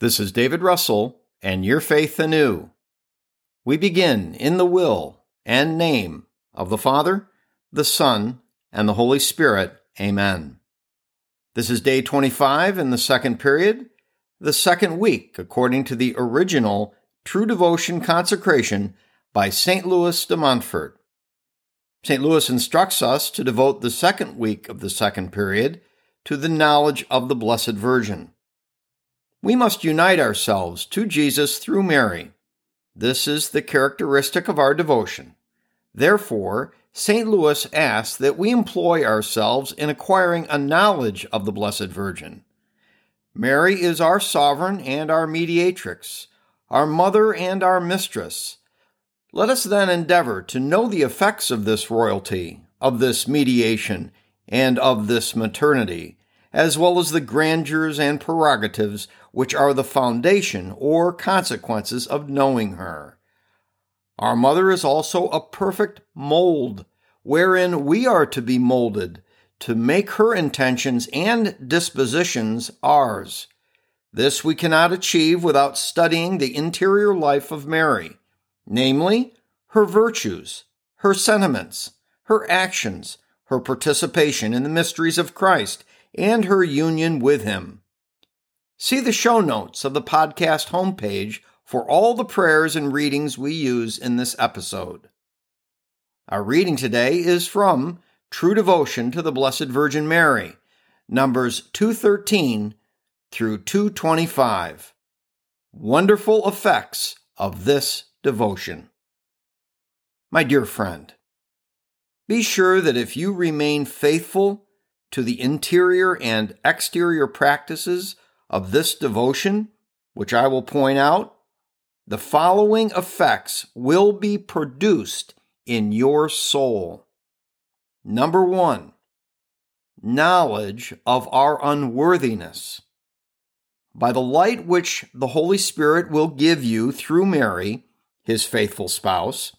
This is David Russell and Your Faith Anew. We begin in the will and name of the Father, the Son, and the Holy Spirit. Amen. This is day 25 in the second period, the second week, according to the original True Devotion consecration by St. Louis de Montfort. St. Louis instructs us to devote the second week of the second period to the knowledge of the Blessed Virgin. We must unite ourselves to Jesus through Mary. This is the characteristic of our devotion. Therefore, St. Louis asks that we employ ourselves in acquiring a knowledge of the Blessed Virgin. Mary is our sovereign and our mediatrix, our mother and our mistress. Let us then endeavor to know the effects of this royalty, of this mediation, and of this maternity, as well as the grandeurs and prerogatives which are the foundation or consequences of knowing her. Our mother is also a perfect mold, wherein we are to be molded, to make her intentions and dispositions ours. This we cannot achieve without studying the interior life of Mary, namely, her virtues, her sentiments, her actions, her participation in the mysteries of Christ, and her union with Him. See the show notes of the podcast homepage for all the prayers and readings we use in this episode. Our reading today is from True Devotion to the Blessed Virgin Mary, Numbers 213 through 225. Wonderful effects of this devotion. My dear friend, be sure that if you remain faithful to the interior and exterior practices of this devotion, which I will point out, the following effects will be produced in your soul. Number one, knowledge of our unworthiness. By the light which the Holy Spirit will give you through Mary, his faithful spouse,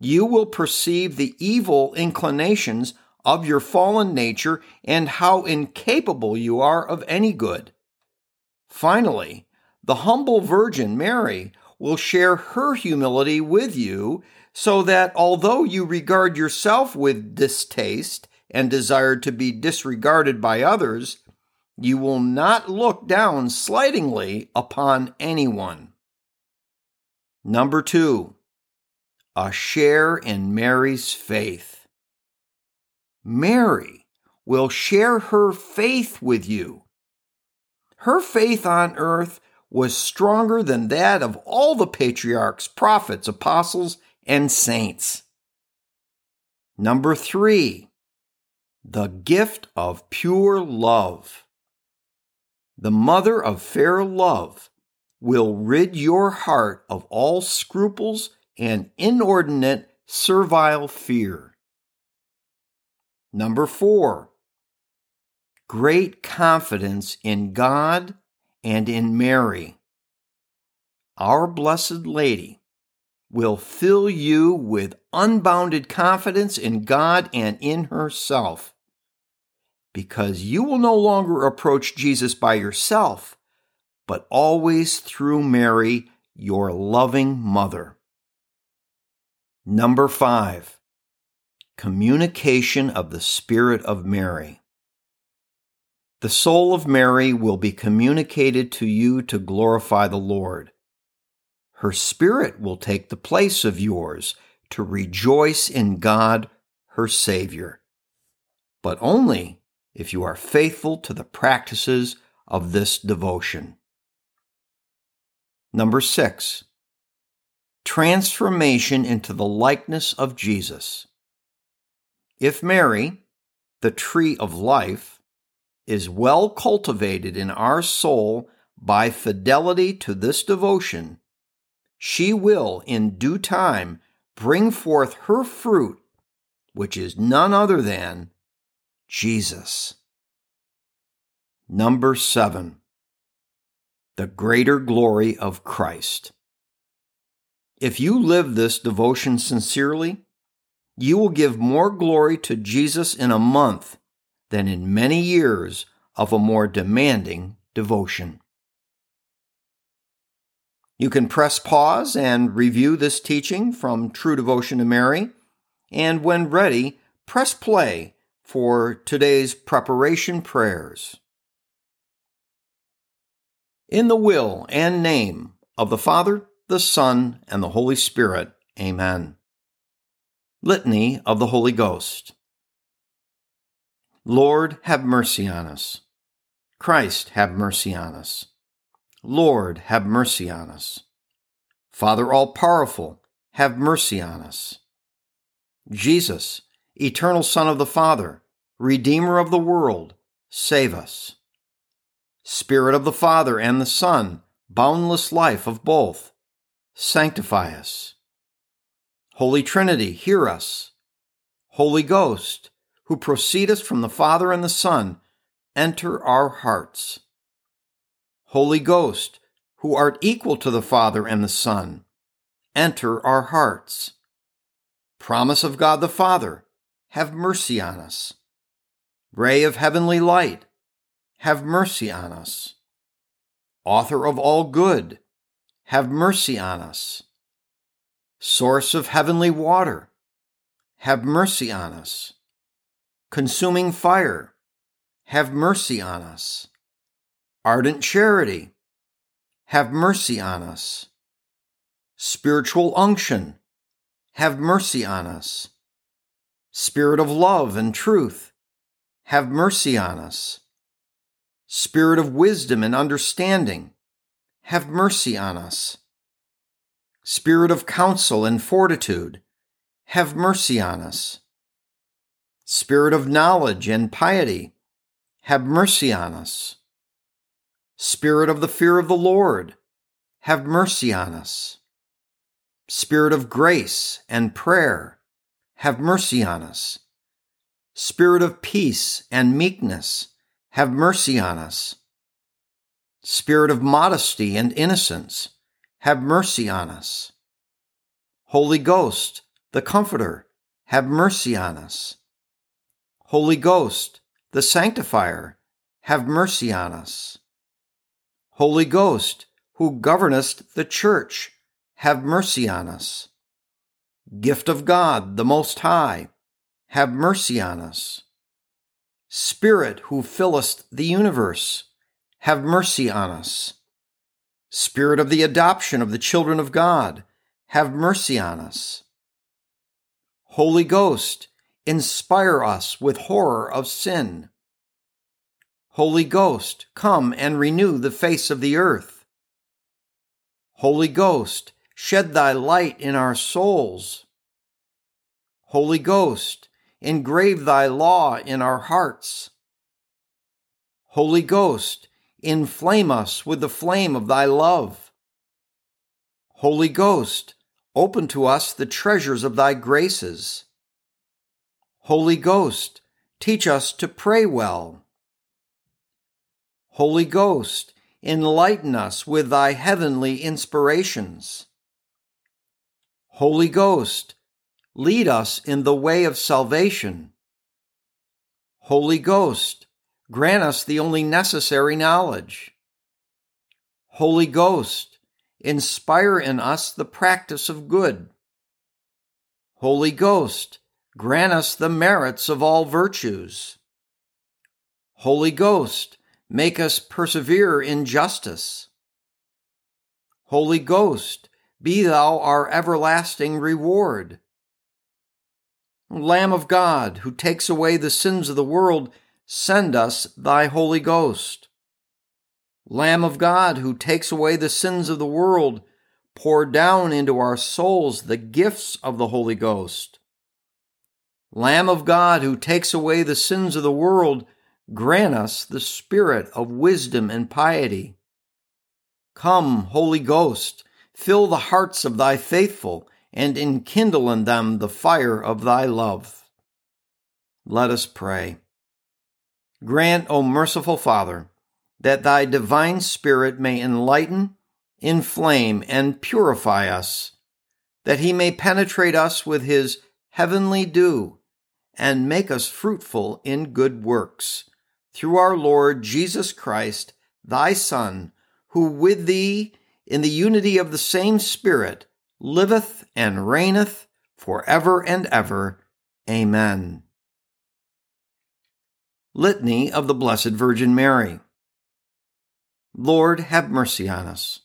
you will perceive the evil inclinations of your fallen nature and how incapable you are of any good. Finally, the humble Virgin Mary will share her humility with you so that although you regard yourself with distaste and desire to be disregarded by others, you will not look down slightingly upon anyone. Number two, a share in Mary's faith. Mary will share her faith with you. Her faith on earth was stronger than that of all the patriarchs, prophets, apostles, and saints. Number three, the gift of pure love. The mother of fair love will rid your heart of all scruples and inordinate servile fear. Number four, great confidence in God and in Mary. Our Blessed Lady will fill you with unbounded confidence in God and in herself because you will no longer approach Jesus by yourself, but always through Mary, your loving mother. Number five, communication of the Spirit of Mary. The soul of Mary will be communicated to you to glorify the Lord. Her spirit will take the place of yours to rejoice in God, her Savior. But only if you are faithful to the practices of this devotion. Number six, transformation into the likeness of Jesus. If Mary, the tree of life, is well cultivated in our soul by fidelity to this devotion, she will in due time bring forth her fruit, which is none other than Jesus. Number seven, the greater glory of Christ. If you live this devotion sincerely, you will give more glory to Jesus in a month than in many years of a more demanding devotion. You can press pause and review this teaching from True Devotion to Mary, and when ready, press play for today's preparation prayers. In the will and name of the Father, the Son, and the Holy Spirit, Amen. Litany of the Holy Ghost. Lord, have mercy on us. Christ, have mercy on us. Lord, have mercy on us. Father all powerful, have mercy on us. Jesus, eternal Son of the Father, Redeemer of the world, save us. Spirit of the Father and the Son, boundless life of both, sanctify us. Holy Trinity, hear us. Holy Ghost, who proceedest from the Father and the Son, enter our hearts. Holy Ghost, who art equal to the Father and the Son, enter our hearts. Promise of God the Father, have mercy on us. Ray of heavenly light, have mercy on us. Author of all good, have mercy on us. Source of heavenly water, have mercy on us. Consuming fire, have mercy on us ardent charity, have mercy on us. Spiritual unction, have mercy on us. Spirit of love and truth, have mercy on us. Spirit of wisdom and understanding, have mercy on us. Spirit of counsel and fortitude, have mercy on us. Spirit of knowledge and piety, have mercy on us. Spirit of the fear of the Lord, have mercy on us. Spirit of grace and prayer, have mercy on us. Spirit of peace and meekness, have mercy on us. Spirit of modesty and innocence, have mercy on us. Holy Ghost, the Comforter, have mercy on us. Holy Ghost, the Sanctifier, have mercy on us. Holy Ghost, who governest the church, have mercy on us. Gift of God, the Most High, have mercy on us. Spirit, who fillest the universe, have mercy on us. Spirit of the adoption of the children of God, have mercy on us. Holy Ghost, inspire us with horror of sin. Holy Ghost, come and renew the face of the earth. Holy Ghost, shed thy light in our souls. Holy Ghost, engrave thy law in our hearts. Holy Ghost, inflame us with the flame of thy love. Holy Ghost, open to us the treasures of thy graces. Holy Ghost, teach us to pray well. Holy Ghost, enlighten us with thy heavenly inspirations. Holy Ghost, lead us in the way of salvation. Holy Ghost, grant us the only necessary knowledge. Holy Ghost, inspire in us the practice of good. Holy Ghost, grant us the merits of all virtues. Holy Ghost, make us persevere in justice. Holy Ghost, be thou our everlasting reward. Lamb of God, who takes away the sins of the world, send us thy Holy Ghost. Lamb of God, who takes away the sins of the world, pour down into our souls the gifts of the Holy Ghost. Lamb of God, who takes away the sins of the world, grant us the spirit of wisdom and piety. Come, Holy Ghost, fill the hearts of thy faithful, and enkindle in them the fire of thy love. Let us pray. Grant, O merciful Father, that thy divine Spirit may enlighten, inflame, and purify us, that he may penetrate us with his heavenly dew, and make us fruitful in good works, through our Lord Jesus Christ, thy Son, who with thee, in the unity of the same Spirit, liveth and reigneth for ever and ever. Amen. Litany of the Blessed Virgin Mary. Lord, have mercy on us.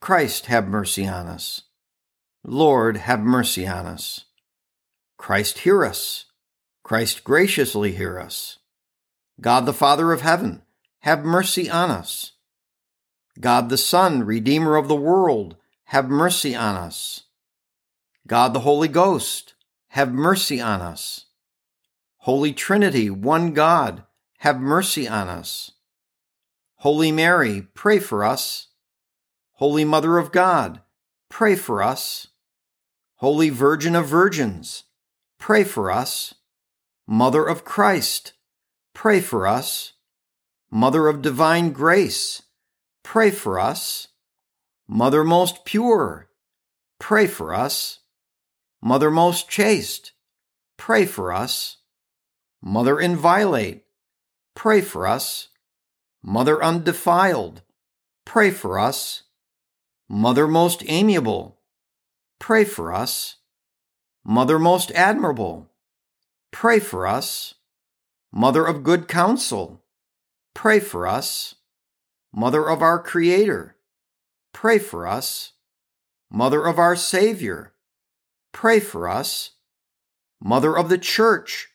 Christ, have mercy on us. Lord, have mercy on us. Christ, hear us. Christ, graciously hear us. God the Father of heaven, have mercy on us. God the Son, Redeemer of the world, have mercy on us. God the Holy Ghost, have mercy on us. Holy Trinity, one God, have mercy on us. Holy Mary, pray for us. Holy Mother of God, pray for us. Holy Virgin of Virgins, pray for us. Mother of Christ, pray for us. Mother of Divine Grace, pray for us. Mother most pure, pray for us. Mother most chaste, pray for us. Mother inviolate, pray for us. Mother undefiled, pray for us. Mother most amiable, pray for us. Mother most admirable, pray for us. Mother of good counsel, pray for us. Mother of our Creator, pray for us. Mother of our Savior, pray for us. Mother of the Church,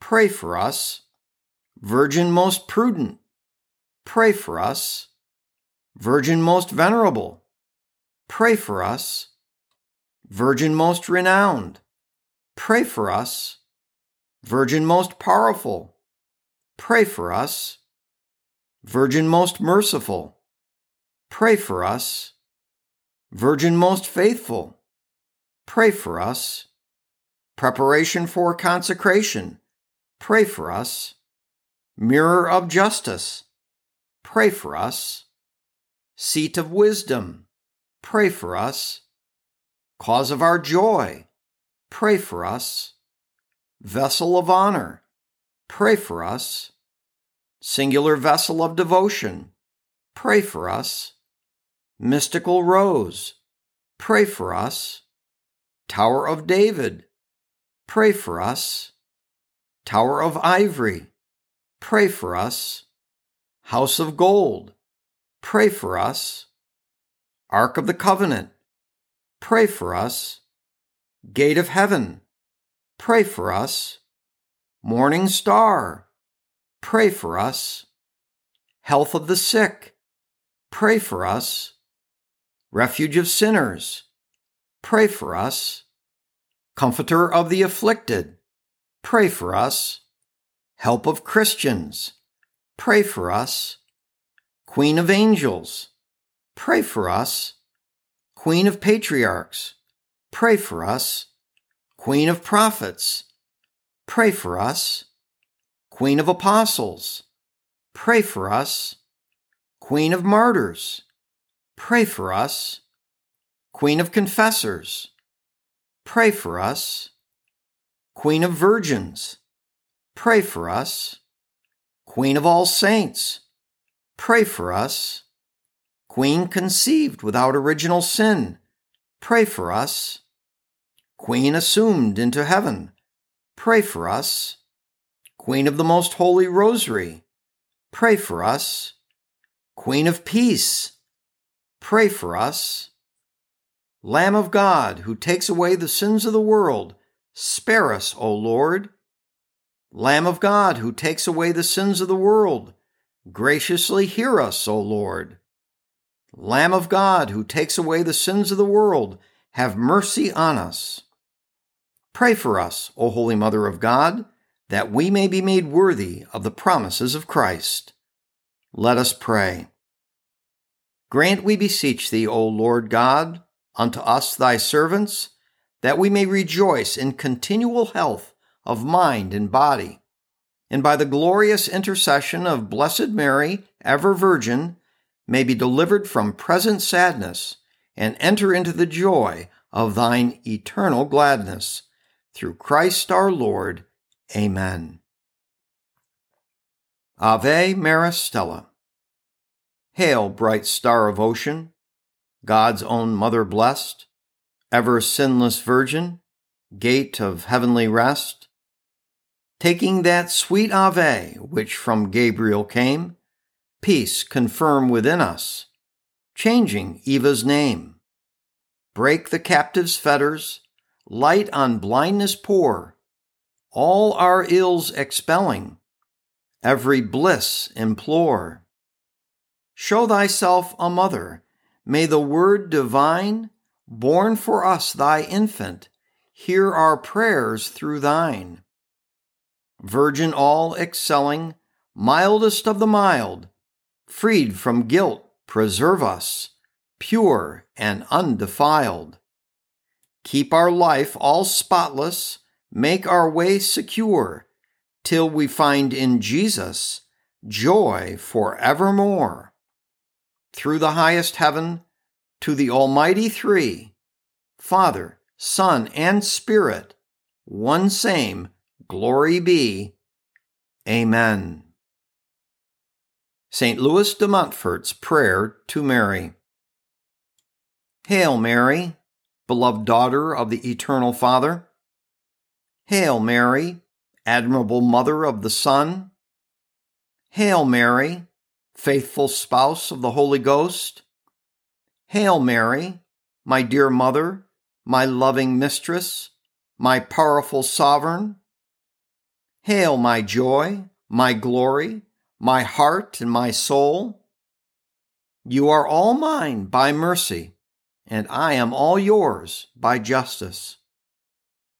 pray for us. Virgin most prudent, pray for us. Virgin most venerable, pray for us. Virgin most renowned, pray for us. Virgin most powerful, pray for us. Virgin most merciful, pray for us. Virgin most faithful, pray for us. Preparation for consecration, pray for us. Mirror of justice, pray for us. Seat of wisdom, pray for us. Cause of our joy, pray for us. Vessel of honor, pray for us. Singular vessel of devotion, pray for us. Mystical rose, pray for us. Tower of David, pray for us. Tower of Ivory, pray for us. House of Gold, pray for us. Ark of the Covenant, pray for us. Gate of Heaven, pray for us. Morning Star, pray for us. Health of the sick, pray for us. Refuge of sinners, pray for us. Comforter of the afflicted, pray for us. Help of Christians, pray for us. Queen of angels, pray for us. Queen of patriarchs, pray for us. Queen of prophets, pray for us. Queen of apostles, pray for us. Queen of martyrs, pray for us. Queen of confessors, pray for us. Queen of virgins, pray for us. Queen of all saints, pray for us. Queen conceived without original sin, pray for us. Queen assumed into heaven, pray for us. Queen of the Most Holy Rosary, pray for us. Queen of Peace, pray for us. Lamb of God, who takes away the sins of the world, spare us, O Lord. Lamb of God, who takes away the sins of the world, graciously hear us, O Lord. Lamb of God, who takes away the sins of the world, have mercy on us. Pray for us, O Holy Mother of God, that we may be made worthy of the promises of Christ. Let us pray. Grant, we beseech thee, O Lord God, unto us thy servants, that we may rejoice in continual health of mind and body, and by the glorious intercession of Blessed Mary, ever Virgin, may be delivered from present sadness and enter into the joy of thine eternal gladness. Through Christ our Lord. Amen. Ave Maris Stella. Hail, bright star of ocean, God's own mother blessed, ever sinless virgin, gate of heavenly rest. Taking that sweet Ave which from Gabriel came, peace confirm within us, changing Eva's name. Break the captive's fetters, light on blindness pour, all our ills expelling, every bliss implore. Show thyself a mother, may the word divine, born for us thy infant, hear our prayers through thine. Virgin all excelling, mildest of the mild, freed from guilt, preserve us, pure and undefiled. Keep our life all spotless, make our way secure, till we find in Jesus joy forevermore. Through the highest heaven, to the Almighty Three, Father, Son, and Spirit, one same, glory be. Amen. St. Louis de Montfort's Prayer to Mary. Hail, Mary, beloved daughter of the Eternal Father. Hail, Mary, admirable Mother of the Son. Hail, Mary, faithful spouse of the Holy Ghost. Hail, Mary, my dear Mother, my loving mistress, my powerful sovereign. Hail, my joy, my glory, my heart and my soul. You are all mine by mercy, and I am all yours by justice.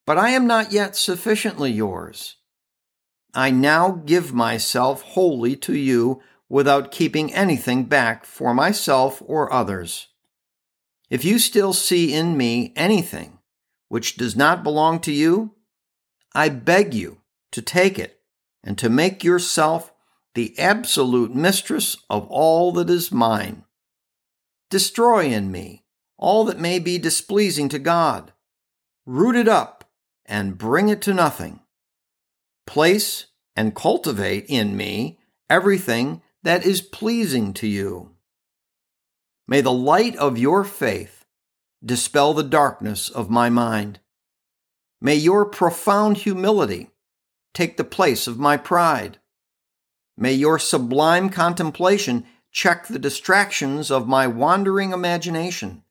But I am not yet sufficiently yours. I now give myself wholly to you without keeping anything back for myself or others. If you still see in me anything which does not belong to you, I beg you to take it and to make yourself the absolute mistress of all that is mine. Destroy in me all that may be displeasing to God. Root it up and bring it to nothing. Place and cultivate in me everything that is pleasing to you. May the light of your faith dispel the darkness of my mind. May your profound humility take the place of my pride. May your sublime contemplation check the distractions of my wandering imagination.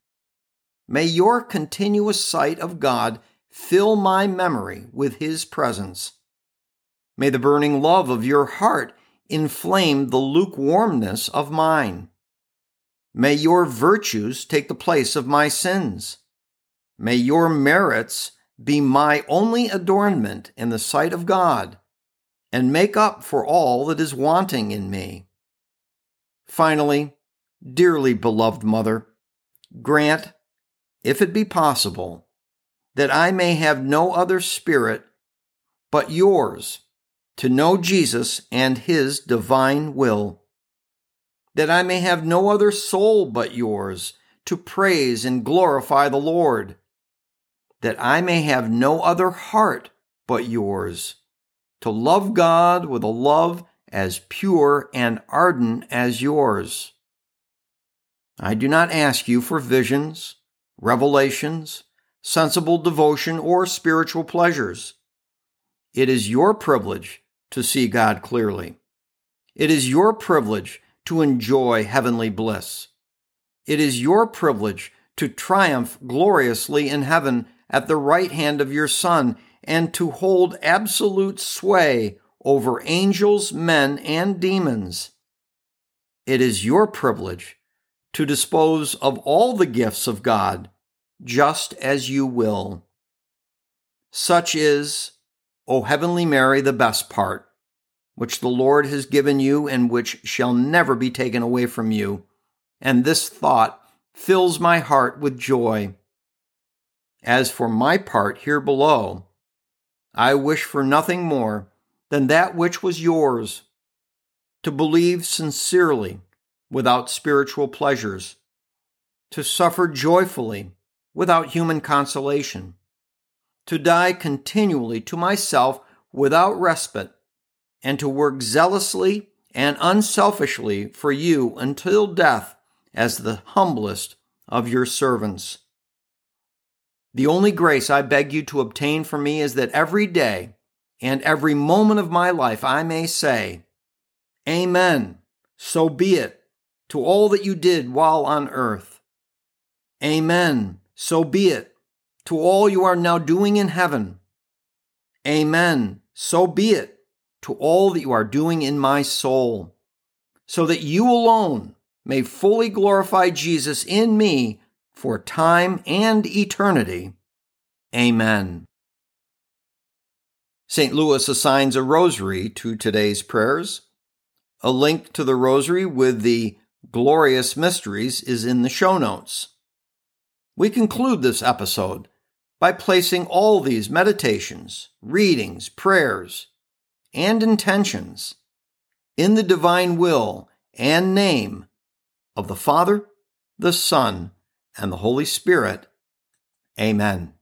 May your continuous sight of God fill my memory with His presence. May the burning love of your heart inflame the lukewarmness of mine. May your virtues take the place of my sins. May your merits be my only adornment in the sight of God and make up for all that is wanting in me. Finally, dearly beloved Mother, grant, if it be possible, that I may have no other spirit but yours to know Jesus and his divine will, that I may have no other soul but yours to praise and glorify the Lord, that I may have no other heart but yours to love God with a love as pure and ardent as yours. I do not ask you for visions, revelations, sensible devotion, or spiritual pleasures. It is your privilege to see God clearly. It is your privilege to enjoy heavenly bliss. It is your privilege to triumph gloriously in heaven at the right hand of your Son and to hold absolute sway over angels, men, and demons. It is your privilege to dispose of all the gifts of God just as you will. Such is, O Heavenly Mary, the best part, which the Lord has given you and which shall never be taken away from you. And this thought fills my heart with joy. As for my part here below, I wish for nothing more than that which was yours to believe sincerely without spiritual pleasures, to suffer joyfully without human consolation, to die continually to myself without respite, and to work zealously and unselfishly for you until death as the humblest of your servants. The only grace I beg you to obtain for me is that every day and every moment of my life I may say, Amen, so be it, to all that you did while on earth. Amen, so be it, to all you are now doing in heaven. Amen, so be it, to all that you are doing in my soul, so that you alone may fully glorify Jesus in me for time and eternity. Amen. St. Louis assigns a rosary to today's prayers. A link to the rosary with the glorious mysteries is in the show notes. We conclude this episode by placing all these meditations, readings, prayers, and intentions in the divine will and name of the Father, the Son, and the Holy Spirit. Amen.